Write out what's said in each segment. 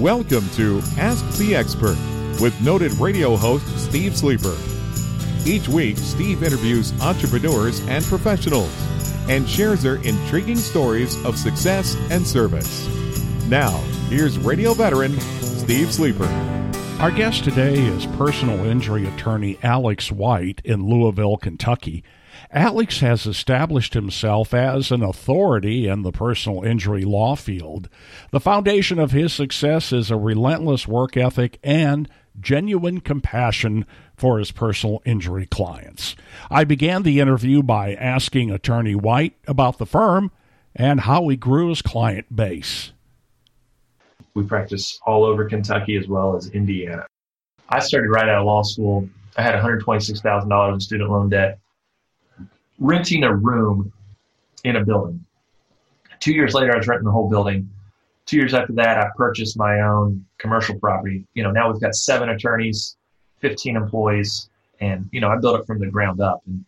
Welcome to Ask the Expert with noted radio host Steve Sleeper. Each week, Steve interviews entrepreneurs and professionals and shares their intriguing stories of success and service. Now, here's radio veteran Steve Sleeper. Our guest today is personal injury attorney Alex White in Louisville, Kentucky. Alex has established himself as an authority in the personal injury law field. The foundation of his success is a relentless work ethic and genuine compassion for his personal injury clients. I began the interview by asking Attorney White about the firm and how he grew his client base. We practice all over Kentucky as well as Indiana. I started right out of law school. I had $126,000 in student loan debt renting a room in a building. Two years later, I was renting the whole building. Two years after that, I purchased my own commercial property. You know, now we've got seven attorneys, 15 employees, and, you know, I built it from the ground up. And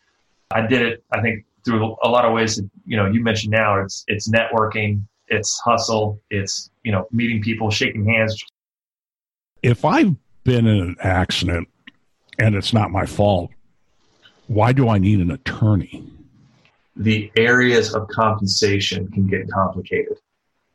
I did it, I think, through a lot of ways that, you know, you mentioned now it's, it's networking, it's hustle, it's, you know, meeting people, shaking hands. If I've been in an accident and it's not my fault, why do I need an attorney? The areas of compensation can get complicated.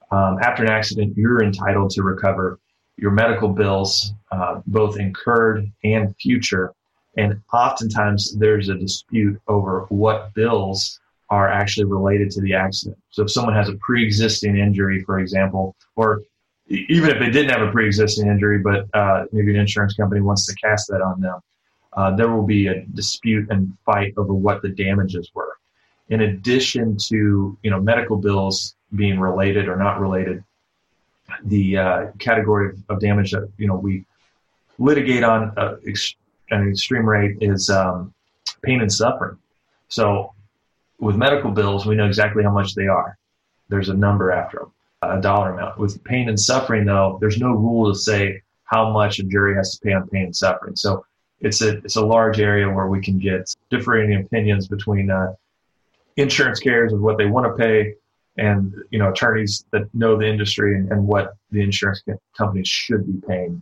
Um, after an accident, you're entitled to recover your medical bills, uh, both incurred and future. And oftentimes there's a dispute over what bills are actually related to the accident. So if someone has a pre-existing injury, for example, or even if they didn't have a pre-existing injury, but uh, maybe an insurance company wants to cast that on them, uh, there will be a dispute and fight over what the damages were. In addition to you know medical bills being related or not related, the uh, category of, of, damage that you know we litigate on uh, ex- an extreme rate is um, pain and suffering. So with medical bills, we know exactly how much they are. There's a number after them, a dollar amount. With pain and suffering, though, there's no rule to say how much a jury has to pay on pain and suffering. So it's a it's a large area where we can get differing opinions between uh, insurance carriers of what they want to pay and you know attorneys that know the industry and, and what the insurance companies should be paying.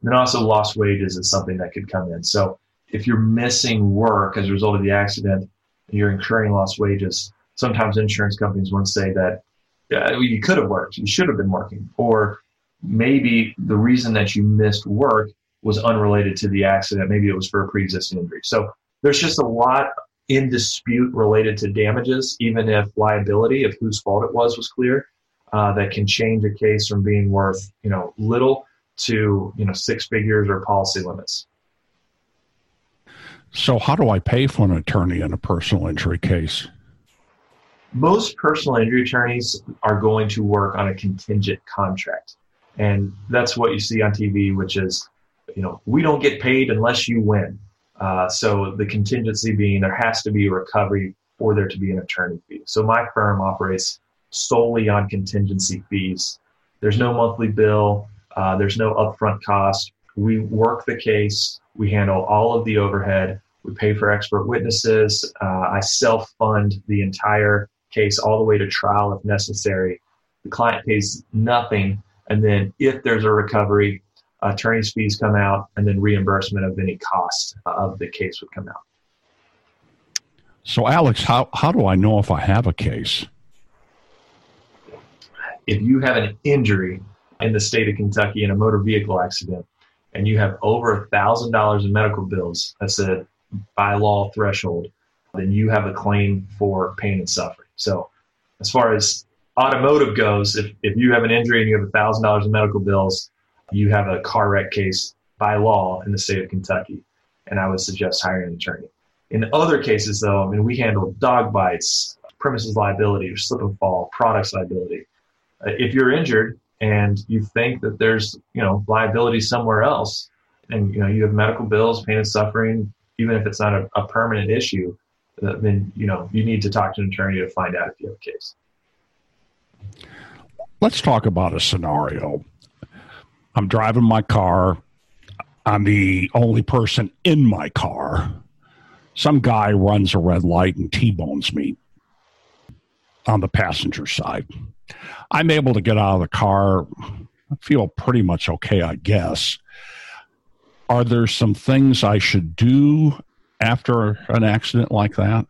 And then also lost wages is something that could come in. So if you're missing work as a result of the accident, you're incurring lost wages. Sometimes insurance companies want to say that uh, you could have worked, you should have been working, or maybe the reason that you missed work was unrelated to the accident. Maybe it was for a pre-existing injury. So there's just a lot in dispute related to damages, even if liability, of whose fault it was, was clear, uh, that can change a case from being worth you know little to you know six figures or policy limits. So how do I pay for an attorney in a personal injury case? Most personal injury attorneys are going to work on a contingent contract. And that's what you see on TV, which is you know, we don't get paid unless you win. Uh, so the contingency being there has to be a recovery for there to be an attorney fee. So my firm operates solely on contingency fees. There's no monthly bill. Uh, there's no upfront cost. We work the case. We handle all of the overhead. We pay for expert witnesses. Uh, I self fund the entire case all the way to trial if necessary. The client pays nothing. And then if there's a recovery, attorney's fees come out, and then reimbursement of any cost of the case would come out. So, Alex, how, how do I know if I have a case? If you have an injury in the state of Kentucky in a motor vehicle accident, and you have over a thousand dollars in medical bills, that's a by law threshold, then you have a claim for pain and suffering. So, as far as automotive goes, if, if you have an injury and you have a thousand dollars in medical bills, you have a car wreck case by law in the state of Kentucky, and I would suggest hiring an attorney. In other cases, though, I mean, we handle dog bites, premises liability, or slip and fall, products liability. Uh, if you're injured and you think that there's, you know, liability somewhere else, and you know you have medical bills, pain and suffering, even if it's not a, a permanent issue, uh, then you know you need to talk to an attorney to find out if you have a case. Let's talk about a scenario I'm driving my car. I'm the only person in my car. Some guy runs a red light and T bones me on the passenger side. I'm able to get out of the car I feel pretty much okay, I guess. Are there some things I should do after an accident like that?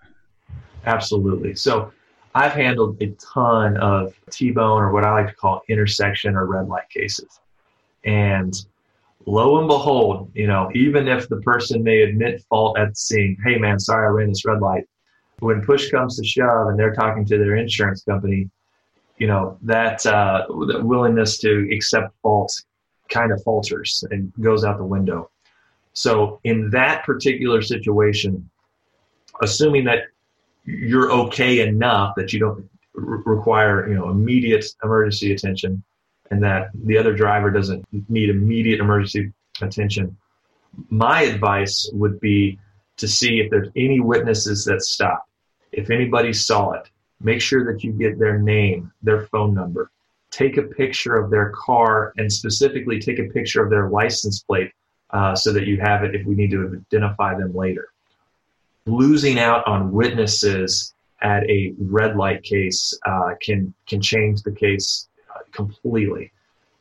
Absolutely. So I've handled a ton of T-bone or what I like to call intersection or red light cases. And lo and behold, you know, even if the person may admit fault at the scene, hey man, sorry I ran this red light. When push comes to shove and they're talking to their insurance company, you know, that, uh, that willingness to accept fault kind of falters and goes out the window. So in that particular situation, assuming that you're okay enough that you don't require, you know, immediate emergency attention, and that the other driver doesn't need immediate emergency attention, my advice would be to see if there's any witnesses that stop. If anybody saw it, make sure that you get their name, their phone number, take a picture of their car, and specifically take a picture of their license plate uh, so that you have it if we need to identify them later. Losing out on witnesses at a red light case uh, can can change the case completely.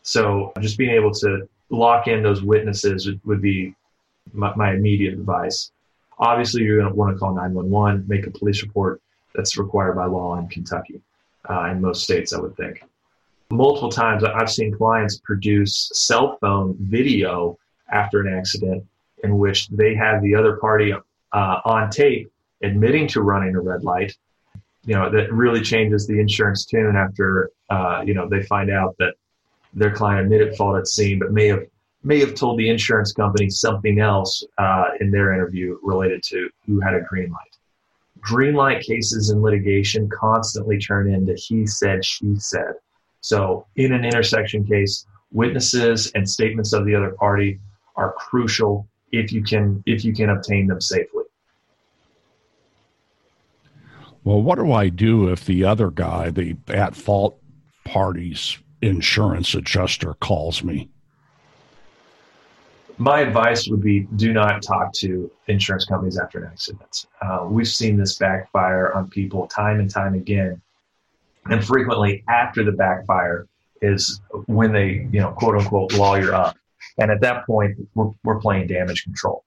So just being able to lock in those witnesses would, would be my, my, immediate advice. Obviously, you're going to want to call 911, make a police report. That's required by law in Kentucky, uh, in most states, I would think. Multiple times, I've seen clients produce cell phone video after an accident in which they have the other party uh, on tape admitting to running a red light. You know, that really changes the insurance tune after, uh, you know, they find out that their client admitted fault at scene, but may have may have told the insurance company something else uh, in their interview related to who had a green light. Green light cases in litigation constantly turn into he said, she said. So in an intersection case, witnesses and statements of the other party are crucial if you can if you can obtain them safely. Well, what do I do if the other guy, the at fault party's insurance adjuster, calls me? My advice would be do not talk to insurance companies after an accident. Uh, we've seen this backfire on people time and time again. And frequently after the backfire is when they, you know, quote unquote, lawyer up. And at that point, we're, we're playing damage control.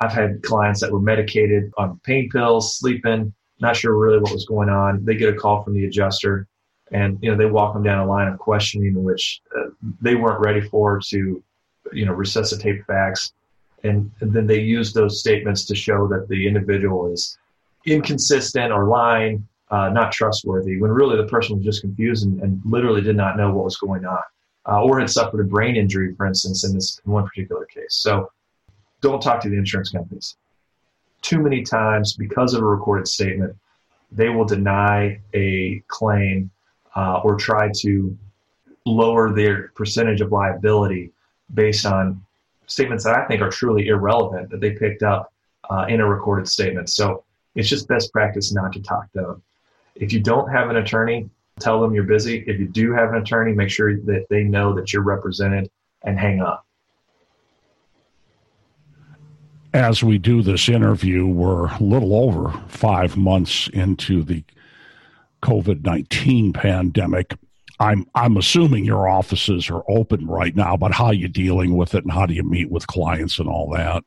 I've had clients that were medicated on pain pills, sleeping, not sure really what was going on. They get a call from the adjuster, and you know they walk them down a line of questioning in which uh, they weren't ready for to, you know, resuscitate facts, and, and then they use those statements to show that the individual is inconsistent or lying, uh, not trustworthy. When really the person was just confused and, and literally did not know what was going on uh, or had suffered a brain injury, for instance, in this in one particular case. So don't talk to the insurance companies. Too many times, because of a recorded statement, they will deny a claim uh, or try to lower their percentage of liability based on statements that I think are truly irrelevant that they picked up uh, in a recorded statement. So it's just best practice not to talk to them. If you don't have an attorney, tell them you're busy. If you do have an attorney, make sure that they know that you're represented and hang up. As we do this interview, we're a little over five months into the COVID 19 pandemic. I'm, I'm assuming your offices are open right now, but how are you dealing with it and how do you meet with clients and all that?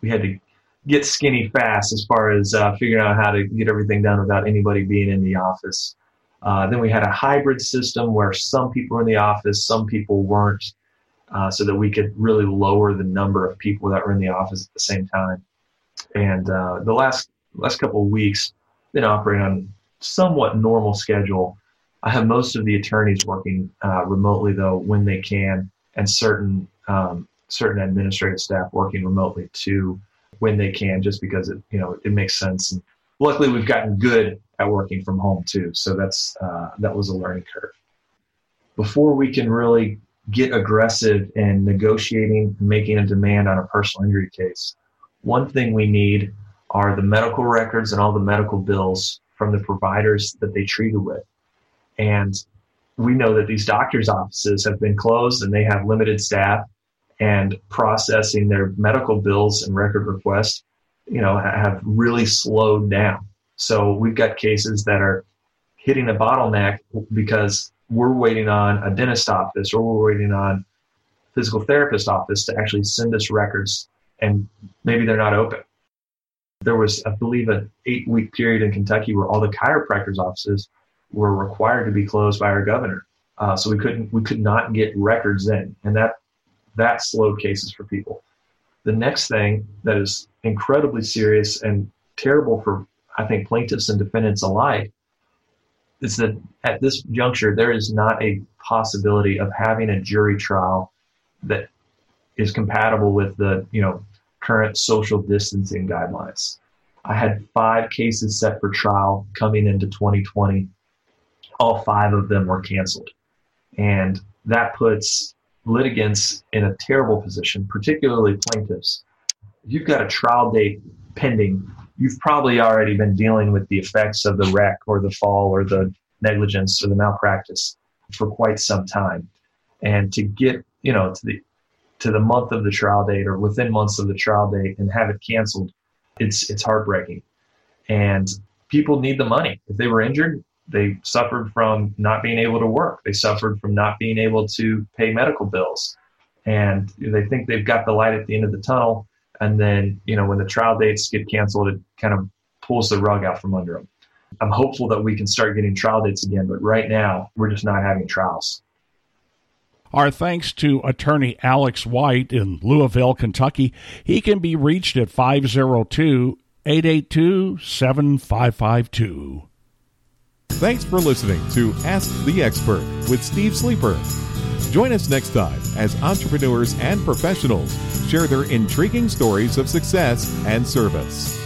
We had to get skinny fast as far as uh, figuring out how to get everything done without anybody being in the office. Uh, then we had a hybrid system where some people were in the office, some people weren't, uh, so that we could really lower the number of people that were in the office at the same time. And uh, the last last couple of weeks, been operating on somewhat normal schedule. I have most of the attorneys working uh, remotely though when they can, and certain um, certain administrative staff working remotely too when they can, just because it you know it makes sense. And luckily, we've gotten good at working from home too, so that's uh, that was a learning curve. Before we can really get aggressive in negotiating making a demand on a personal injury case, one thing we need are the medical records and all the medical bills from the providers that they treated with. And we know that these doctors' offices have been closed and they have limited staff and processing their medical bills and record requests, you know, have really slowed down. So we've got cases that are hitting a bottleneck because we're waiting on a dentist office or we're waiting on physical therapist office to actually send us records and maybe they're not open. There was, I believe, an eight week period in Kentucky where all the chiropractors' offices were required to be closed by our governor. Uh, so we couldn't, we could not get records in, and that that slowed cases for people. The next thing that is incredibly serious and terrible for, I think, plaintiffs and defendants alike is that at this juncture there is not a possibility of having a jury trial that is compatible with the you know current social distancing guidelines. I had five cases set for trial coming into 2020. All five of them were canceled. And that puts litigants in a terrible position, particularly plaintiffs. You've got a trial date pending. You've probably already been dealing with the effects of the wreck or the fall or the negligence or the malpractice for quite some time. And to get, you know, to the to the month of the trial date or within months of the trial date and have it canceled, it's it's heartbreaking. And people need the money. If they were injured, they suffered from not being able to work. They suffered from not being able to pay medical bills. And they think they've got the light at the end of the tunnel. And then, you know, when the trial dates get canceled, it kind of pulls the rug out from under them. I'm hopeful that we can start getting trial dates again, but right now we're just not having trials. Our thanks to attorney Alex White in Louisville, Kentucky. He can be reached at 502 882 7552. Thanks for listening to Ask the Expert with Steve Sleeper. Join us next time as entrepreneurs and professionals share their intriguing stories of success and service.